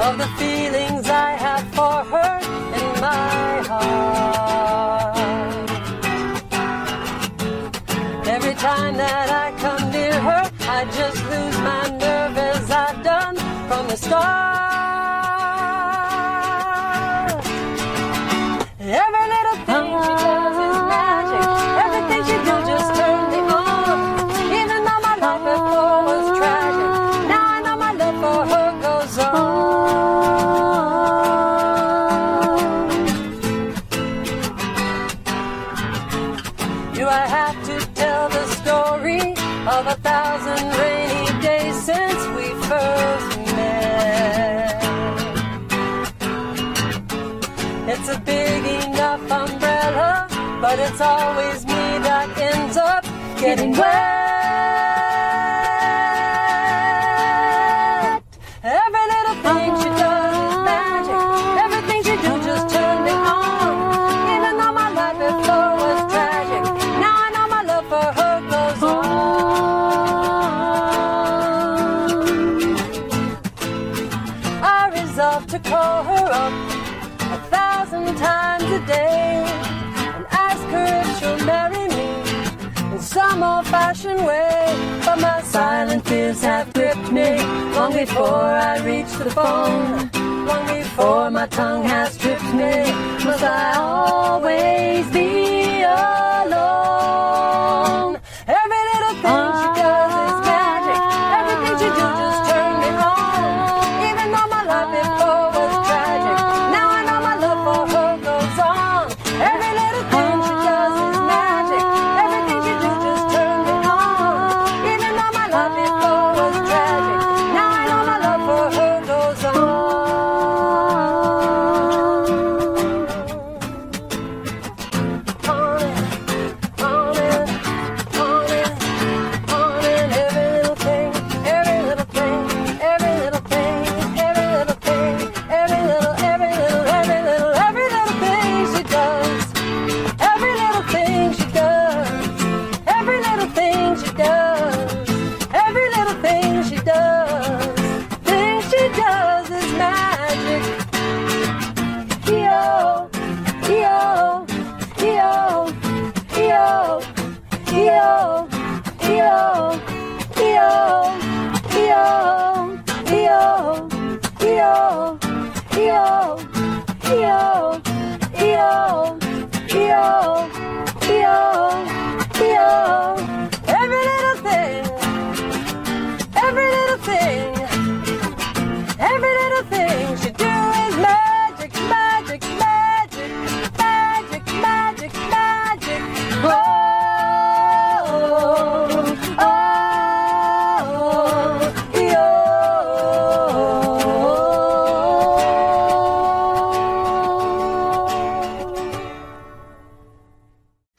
of the feelings I have for her in my heart. Every time that I come near her, I just lose my nerve as I've done from the start. of a thousand rainy days since we first met. It's a big enough umbrella, but it's always me that ends up getting wet. Times a day and ask her if she'll marry me in some old-fashioned way. But my silent fears have gripped me long before I reach the phone. Long before my tongue has tripped me, yo, yo, yo, yo, yo, yo, yo, yo, yo, yo,